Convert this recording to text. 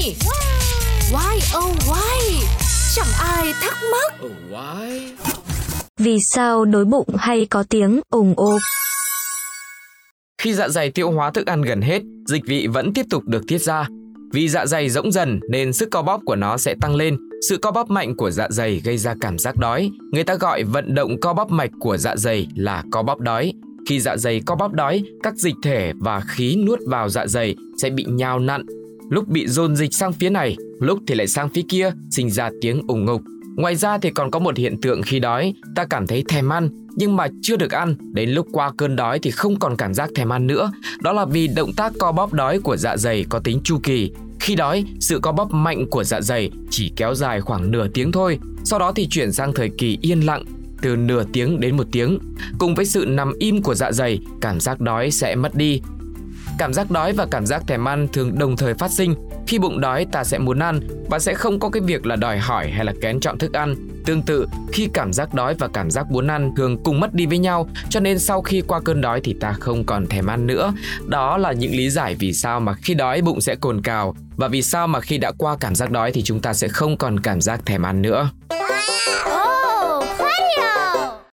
Why oh why? Chẳng ai thắc mắc. Oh why? Vì sao đối bụng hay có tiếng ùng ộp? Khi dạ dày tiêu hóa thức ăn gần hết, dịch vị vẫn tiếp tục được tiết ra. Vì dạ dày rỗng dần nên sức co bóp của nó sẽ tăng lên. Sự co bóp mạnh của dạ dày gây ra cảm giác đói. Người ta gọi vận động co bóp mạch của dạ dày là co bóp đói. Khi dạ dày co bóp đói, các dịch thể và khí nuốt vào dạ dày sẽ bị nhào nặn. Lúc bị dồn dịch sang phía này, lúc thì lại sang phía kia, sinh ra tiếng ủng ngục. Ngoài ra thì còn có một hiện tượng khi đói, ta cảm thấy thèm ăn nhưng mà chưa được ăn, đến lúc qua cơn đói thì không còn cảm giác thèm ăn nữa. Đó là vì động tác co bóp đói của dạ dày có tính chu kỳ. Khi đói, sự co bóp mạnh của dạ dày chỉ kéo dài khoảng nửa tiếng thôi, sau đó thì chuyển sang thời kỳ yên lặng từ nửa tiếng đến một tiếng. Cùng với sự nằm im của dạ dày, cảm giác đói sẽ mất đi. Cảm giác đói và cảm giác thèm ăn thường đồng thời phát sinh. Khi bụng đói ta sẽ muốn ăn và sẽ không có cái việc là đòi hỏi hay là kén chọn thức ăn. Tương tự, khi cảm giác đói và cảm giác muốn ăn thường cùng mất đi với nhau, cho nên sau khi qua cơn đói thì ta không còn thèm ăn nữa. Đó là những lý giải vì sao mà khi đói bụng sẽ cồn cào và vì sao mà khi đã qua cảm giác đói thì chúng ta sẽ không còn cảm giác thèm ăn nữa.